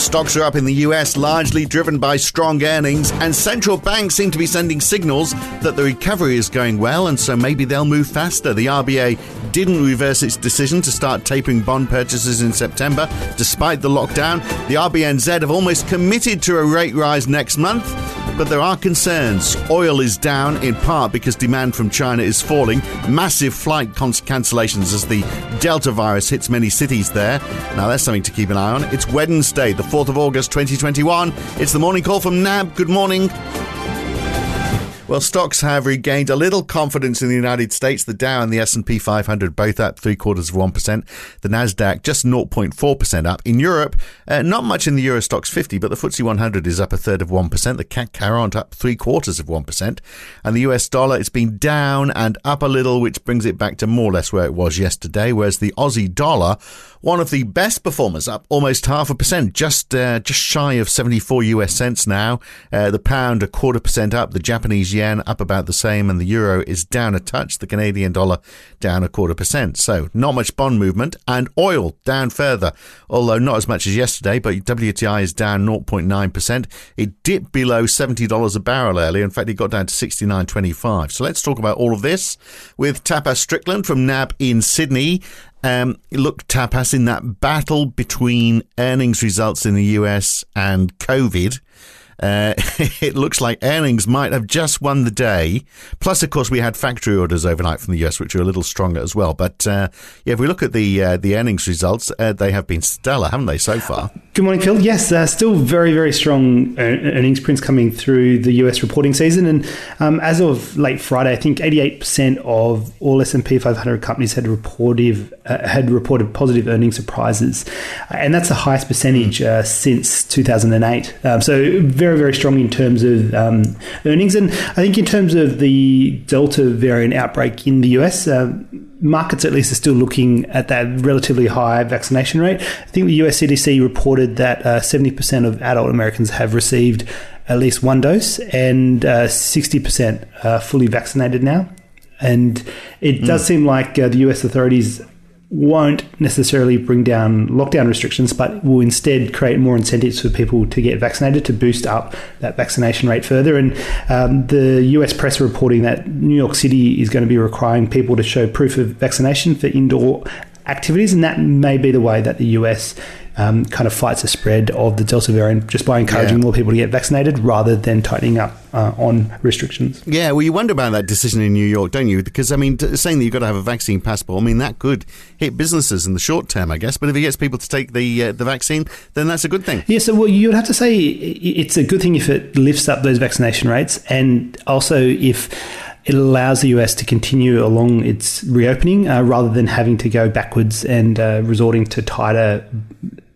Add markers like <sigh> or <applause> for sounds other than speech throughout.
Stocks are up in the US, largely driven by strong earnings, and central banks seem to be sending signals that the recovery is going well, and so maybe they'll move faster. The RBA didn't reverse its decision to start tapering bond purchases in September, despite the lockdown. The RBNZ have almost committed to a rate rise next month, but there are concerns. Oil is down in part because demand from China is falling. Massive flight cancellations as the Delta virus hits many cities there. Now, that's something to keep an eye on. It's Wednesday, the 4th of August 2021. It's the morning call from NAB. Good morning. Well, stocks have regained a little confidence in the United States. The Dow and the S&P 500 both up three quarters of 1%. The Nasdaq just 0.4% up. In Europe, uh, not much in the Euro Stoxx 50, but the FTSE 100 is up a third of 1%. The CAC 40 up three quarters of 1%. And the US dollar, it's been down and up a little, which brings it back to more or less where it was yesterday. Whereas the Aussie dollar, one of the best performers, up almost half a percent, just uh, just shy of 74 US cents now. Uh, the pound a quarter percent up. The Japanese yen up about the same, and the euro is down a touch. The Canadian dollar down a quarter percent. So not much bond movement, and oil down further, although not as much as yesterday. But WTI is down 0.9 percent. It dipped below seventy dollars a barrel earlier. In fact, it got down to 69.25. So let's talk about all of this with Tapas Strickland from NAB in Sydney. Um, look, Tapas, in that battle between earnings results in the US and COVID, uh, <laughs> it looks like earnings might have just won the day. Plus, of course, we had factory orders overnight from the US, which are a little stronger as well. But uh, yeah, if we look at the uh, the earnings results, uh, they have been stellar, haven't they, so far? Good morning, Phil. Yes, uh, still very, very strong earnings prints coming through the US reporting season. And um, as of late Friday, I think 88% of all S&P 500 companies had reported, uh, had reported positive earnings surprises. And that's the highest percentage uh, since 2008. Um, so very, very very strong in terms of um, earnings. And I think in terms of the Delta variant outbreak in the US, uh, markets at least are still looking at that relatively high vaccination rate. I think the US CDC reported that uh, 70% of adult Americans have received at least one dose and uh, 60% are fully vaccinated now. And it mm. does seem like uh, the US authorities won't necessarily bring down lockdown restrictions, but will instead create more incentives for people to get vaccinated to boost up that vaccination rate further. And um, the US press reporting that New York City is going to be requiring people to show proof of vaccination for indoor activities, and that may be the way that the US um, kind of fights the spread of the Delta variant just by encouraging yeah. more people to get vaccinated rather than tightening up uh, on restrictions. Yeah, well, you wonder about that decision in New York, don't you? Because, I mean, saying that you've got to have a vaccine passport, I mean, that could hit businesses in the short term, I guess. But if it gets people to take the uh, the vaccine, then that's a good thing. Yeah, so well, you would have to say it's a good thing if it lifts up those vaccination rates and also if it allows the US to continue along its reopening uh, rather than having to go backwards and uh, resorting to tighter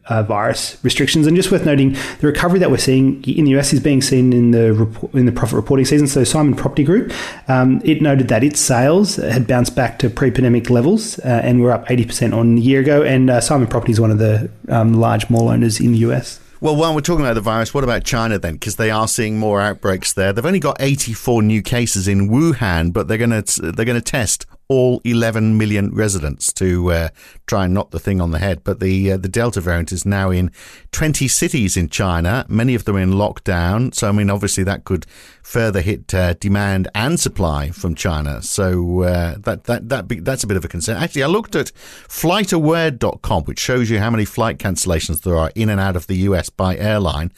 uh, virus restrictions. And just worth noting, the recovery that we're seeing in the US is being seen in the report, in the profit reporting season. So Simon Property Group, um, it noted that its sales had bounced back to pre-pandemic levels uh, and were up 80% on a year ago. And uh, Simon Property is one of the um, large mall owners in the US. Well, while we're talking about the virus, what about China then? Because they are seeing more outbreaks there. They've only got 84 new cases in Wuhan, but they're going to they're going to test all 11 million residents to uh, try and knock the thing on the head. But the uh, the Delta variant is now in 20 cities in China, many of them in lockdown. So I mean, obviously that could further hit uh, demand and supply from China. So uh, that that that be, that's a bit of a concern. Actually, I looked at FlightAware.com, which shows you how many flight cancellations there are in and out of the US by airline.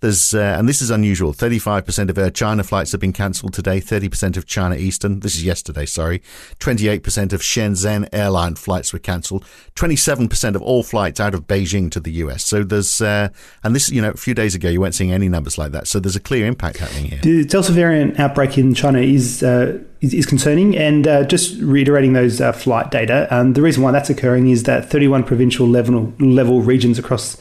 There's, uh, and this is unusual. 35% of Air China flights have been cancelled today. 30% of China Eastern. This is yesterday, sorry. 28% of Shenzhen airline flights were cancelled. 27% of all flights out of Beijing to the US. So there's, uh, and this, you know, a few days ago, you weren't seeing any numbers like that. So there's a clear impact happening here. The Delta variant outbreak in China is, uh, is, is, concerning. And uh, just reiterating those uh, flight data, um, the reason why that's occurring is that 31 provincial level, level regions across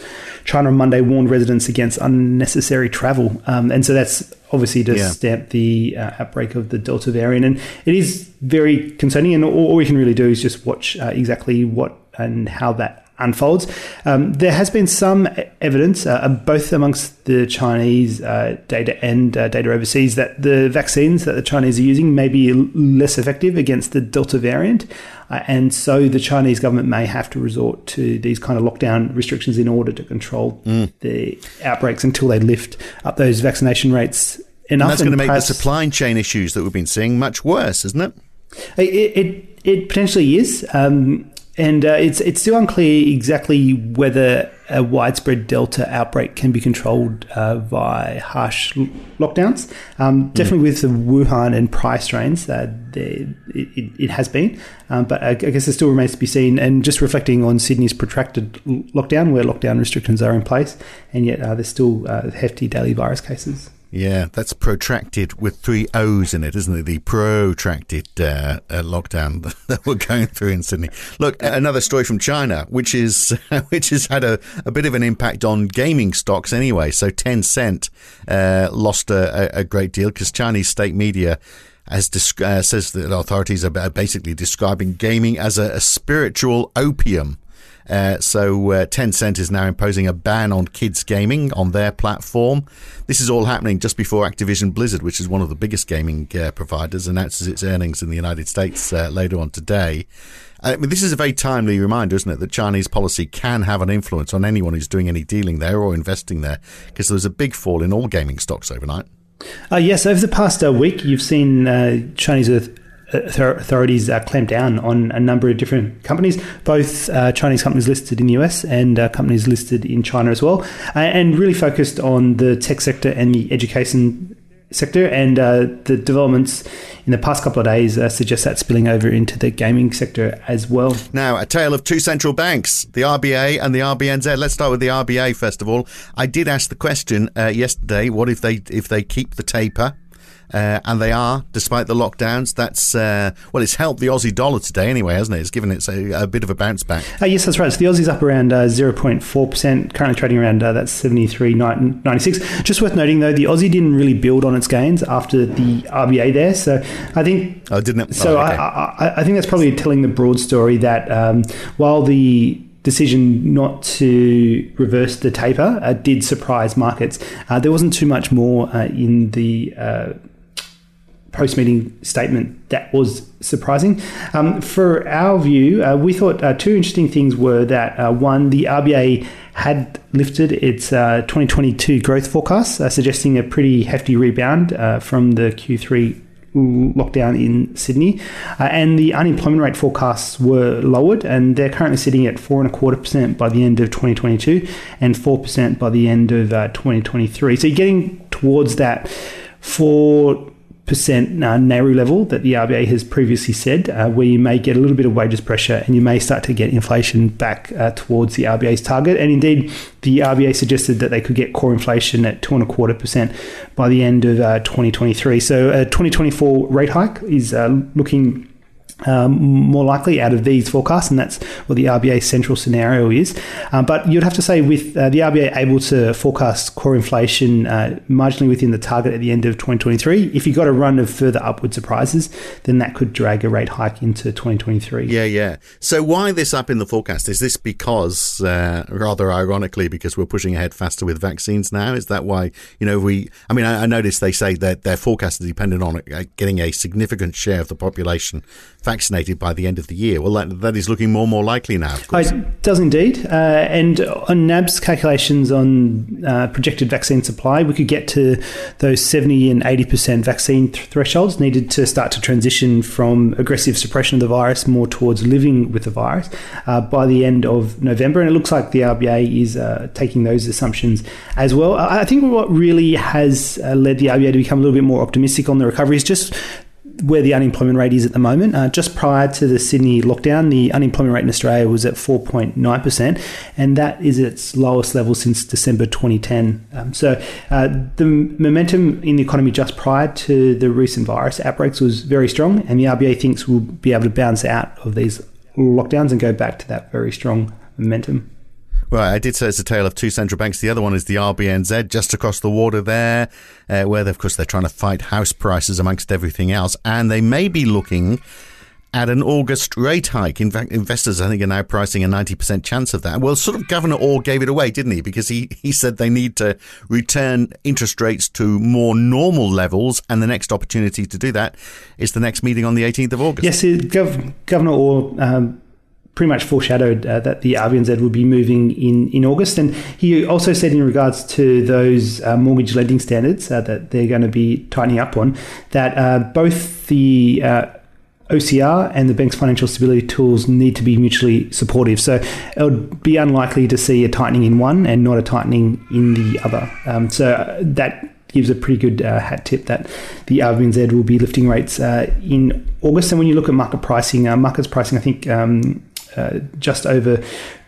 China on Monday warned residents against unnecessary travel. Um, and so that's obviously to yeah. stamp the uh, outbreak of the Delta variant. And it is very concerning. And all, all we can really do is just watch uh, exactly what and how that unfolds. Um, there has been some evidence, uh, both amongst the Chinese uh, data and uh, data overseas, that the vaccines that the Chinese are using may be less effective against the Delta variant. Uh, and so the Chinese government may have to resort to these kind of lockdown restrictions in order to control mm. the outbreaks until they lift up those vaccination rates enough. And that's going to make the supply chain issues that we've been seeing much worse, isn't it? It, it, it potentially is. Um, and uh, it's it's still unclear exactly whether a widespread Delta outbreak can be controlled uh, by harsh lockdowns. Um, definitely mm. with the Wuhan and Pi strains, uh, it, it, it, has been, um, but I, I, guess it still remains to be seen. And just reflecting on Sydney's protracted lockdown, where lockdown restrictions are in place, and yet uh, there's still uh, hefty daily virus cases. Yeah, that's protracted with three O's in it, isn't it? The protracted uh, uh, lockdown <laughs> that we're going through in Sydney. Look, another story from China, which is <laughs> which has had a, a bit of an impact on gaming stocks anyway. So Tencent uh, lost a, a, great deal because Chinese state media uh, says that authorities are basically describing gaming as a, a spiritual opium. Uh, so uh, Tencent is now imposing a ban on kids gaming on their platform. This is all happening just before Activision Blizzard, which is one of the biggest gaming uh, providers, announces its earnings in the United States uh, later on today. I mean, this is a very timely reminder, isn't it, that Chinese policy can have an influence on anyone who's doing any dealing there or investing there, because there was a big fall in all gaming stocks overnight. Uh, yes, over the past uh, week, you've seen uh, Chinese authorities uh, clamped down on a number of different companies, both uh, Chinese companies listed in the US and uh, companies listed in China as well, uh, and really focused on the tech sector and the education sector. And uh, the developments in the past couple of days uh, suggest that spilling over into the gaming sector as well. Now, a tale of two central banks, the RBA and the RBNZ. Let's start with the RBA first of all. I did ask the question yesterday: What if they if they keep the taper? Uh, and they are, despite the lockdowns. That's uh, well, it's helped the Aussie dollar today anyway, hasn't it? It's given it a, a bit of a bounce back. Uh, yes, that's right. So the Aussie's up around uh, zero point four percent, currently trading around uh, that seventy three ninety six. Just worth noting though, the Aussie didn't really build on its gains after the RBA there. So I think. Oh, didn't it? So oh, okay. I, I, I, think that's probably telling the broad story that um, while the decision not to reverse the taper uh, did surprise markets. Uh, there wasn't too much more uh, in the uh, post meeting statement that was surprising. Um, for our view, uh, we thought uh, two interesting things were that uh, one, the RBA had lifted its uh, 2022 growth forecast, uh, suggesting a pretty hefty rebound uh, from the Q3 lockdown in Sydney, and the unemployment rate forecasts were lowered, and they're currently sitting at four and a quarter percent by the end of 2022 and four percent by the end of 2023. So you're getting towards that for percent uh, NAIRU level that the RBA has previously said, uh, where you may get a little bit of wages pressure and you may start to get inflation back uh, towards the RBA's target. And indeed, the RBA suggested that they could get core inflation at two and a quarter percent by the end of uh, 2023. So a 2024 rate hike is uh, looking um, more likely out of these forecasts, and that's what the RBA central scenario is. Um, but you'd have to say, with uh, the RBA able to forecast core inflation uh, marginally within the target at the end of 2023, if you got a run of further upward surprises, then that could drag a rate hike into 2023. Yeah, yeah. So why this up in the forecast? Is this because, uh, rather ironically, because we're pushing ahead faster with vaccines now? Is that why, you know, we, I mean, I, I noticed they say that their forecast is dependent on uh, getting a significant share of the population vaccinated by the end of the year. Well, that, that is looking more and more likely now. It does indeed. Uh, and on NAB's calculations on uh, projected vaccine supply, we could get to those 70 and 80% vaccine th- thresholds needed to start to transition from aggressive suppression of the virus more towards living with the virus uh, by the end of November. And it looks like the RBA is uh, taking those assumptions as well. I think what really has uh, led the RBA to become a little bit more optimistic on the recovery is just where the unemployment rate is at the moment. Uh, just prior to the Sydney lockdown, the unemployment rate in Australia was at 4.9%, and that is its lowest level since December 2010. Um, so uh, the momentum in the economy just prior to the recent virus outbreaks was very strong, and the RBA thinks we'll be able to bounce out of these lockdowns and go back to that very strong momentum. Right, I did say it's a tale of two central banks. The other one is the RBNZ just across the water there, uh, where, of course, they're trying to fight house prices amongst everything else. And they may be looking at an August rate hike. In fact, investors, I think, are now pricing a 90% chance of that. Well, sort of Governor Orr gave it away, didn't he? Because he, he said they need to return interest rates to more normal levels, and the next opportunity to do that is the next meeting on the 18th of August. Yes, Gov- Governor Orr um, pretty much foreshadowed uh, that the RBNZ would be moving in, in August. And he also said, in regards to those uh, mortgage lending standards uh, that they're going to be tightening up on, that uh, both the uh, OCR and the bank's financial stability tools need to be mutually supportive. So it would be unlikely to see a tightening in one and not a tightening in the other. Um, so uh, that gives a pretty good uh, hat tip that the RBNZ will be lifting rates uh, in August. And when you look at market pricing, uh, markets pricing, I think um, uh, just over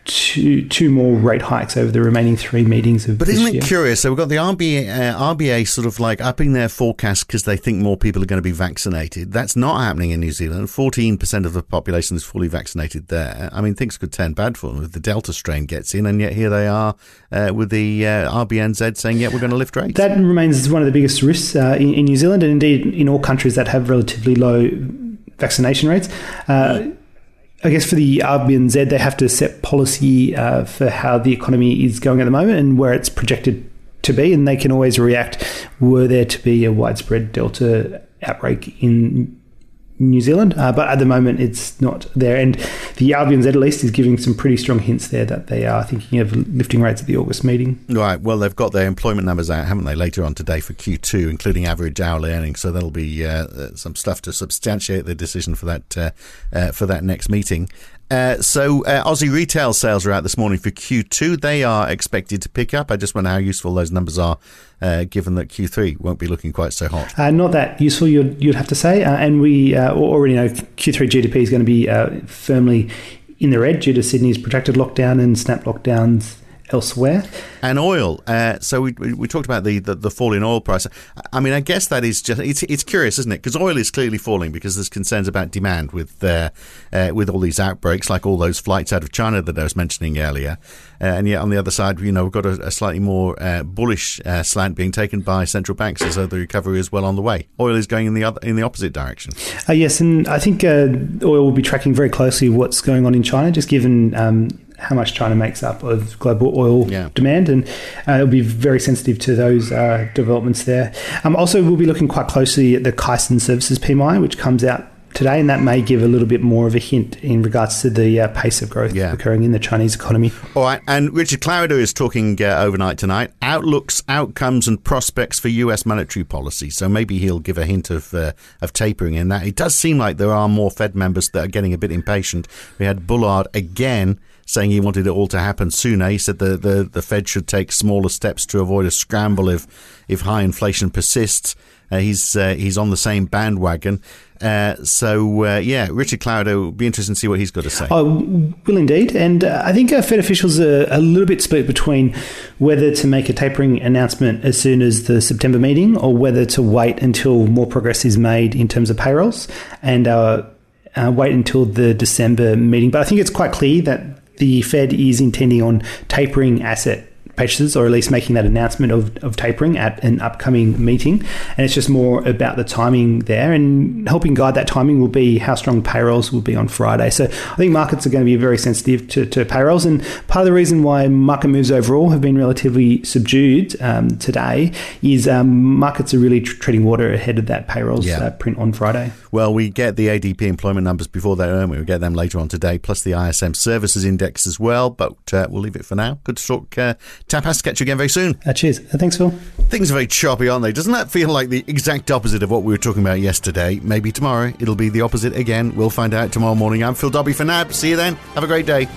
two two more rate hikes over the remaining three meetings of. But isn't it year. curious? So we've got the RBA, uh, RBA sort of like upping their forecast because they think more people are going to be vaccinated. That's not happening in New Zealand. Fourteen percent of the population is fully vaccinated there. I mean, things could turn bad for them if the Delta strain gets in, and yet here they are uh, with the uh, RBNZ saying, "Yeah, we're going to lift rates." That remains one of the biggest risks uh, in, in, New Zealand, and indeed in all countries that have relatively low vaccination rates. Uh, I guess for the RBNZ, they have to set policy uh, for how the economy is going at the moment and where it's projected to be, and they can always react were there to be a widespread Delta outbreak in New Zealand, uh, but at the moment it's not there. And the RBNZ at least is giving some pretty strong hints there that they are thinking of lifting rates at the August meeting. Right. Well, they've got their employment numbers out, haven't they, later on today for Q2, including average hourly earnings. So there'll be uh, some stuff to substantiate the decision for that uh, uh for that next meeting. Uh, so uh, Aussie retail sales are out this morning for Q2. They are expected to pick up. I just wonder how useful those numbers are, uh, given that Q3 won't be looking quite so hot. Uh, not that useful, you'd, you'd have to say. Uh, and we already know Q3 GDP is going to be firmly in the red due to Sydney's protracted lockdown and snap lockdowns elsewhere. And oil. Uh, so we, we talked about the, the, the fall in oil price. I mean, I guess that is just it's it's curious, isn't it? Because oil is clearly falling because there's concerns about demand with uh, uh, with all these outbreaks, like all those flights out of China that I was mentioning earlier. Uh, and yet on the other side, you know, we've got a, a slightly more uh, bullish uh, slant being taken by central banks, as though the recovery is well on the way. Oil is going in the other in the opposite direction. yes, and I think oil will be tracking very closely what's going on in China, just given. Um, how much China makes up of global oil yeah. demand, and uh, it'll be very sensitive to those uh, developments there. Um, also, we'll be looking quite closely at the Caixin Services PMI, which comes out today, and that may give a little bit more of a hint in regards to the uh, pace of growth yeah. occurring in the Chinese economy. All right, and Richard Clarida is talking uh, overnight tonight. Outlooks, outcomes, and prospects for U.S. monetary policy. So maybe he'll give a hint of uh, of tapering in that. It does seem like there are more Fed members that are getting a bit impatient. We had Bullard again saying he wanted it all to happen sooner. He said the, the, the Fed should take smaller steps to avoid a scramble if if high inflation persists. Uh, he's uh, he's on the same bandwagon. Uh, so uh, yeah, Richard will be interesting to see what he's got to say. Oh, will indeed, and uh, I think Fed officials are a little bit split between whether to make a tapering announcement as soon as the September meeting or whether to wait until more progress is made in terms of payrolls and uh, wait until the December meeting. But I think it's quite clear that the Fed is intending on tapering asset purchases, or at least making that announcement of, of tapering at an upcoming meeting. And it's just more about the timing there. And helping guide that timing will be how strong payrolls will be on Friday. So I think markets are going to be very sensitive to, to payrolls. And part of the reason why market moves overall have been relatively subdued um, today is um, markets are really tr- treading water ahead of that payrolls yeah. uh, print on Friday. Well, we get the ADP employment numbers before they earn. We will get them later on today, plus the ISM services index as well. But uh, we'll leave it for now. Good to talk uh, Tapas. Catch you again very soon. Uh, cheers. Uh, thanks, Phil. Things are very choppy, aren't they? Doesn't that feel like the exact opposite of what we were talking about yesterday? Maybe tomorrow it'll be the opposite again. We'll find out tomorrow morning. I'm Phil Dobbie for NAB. See you then. Have a great day.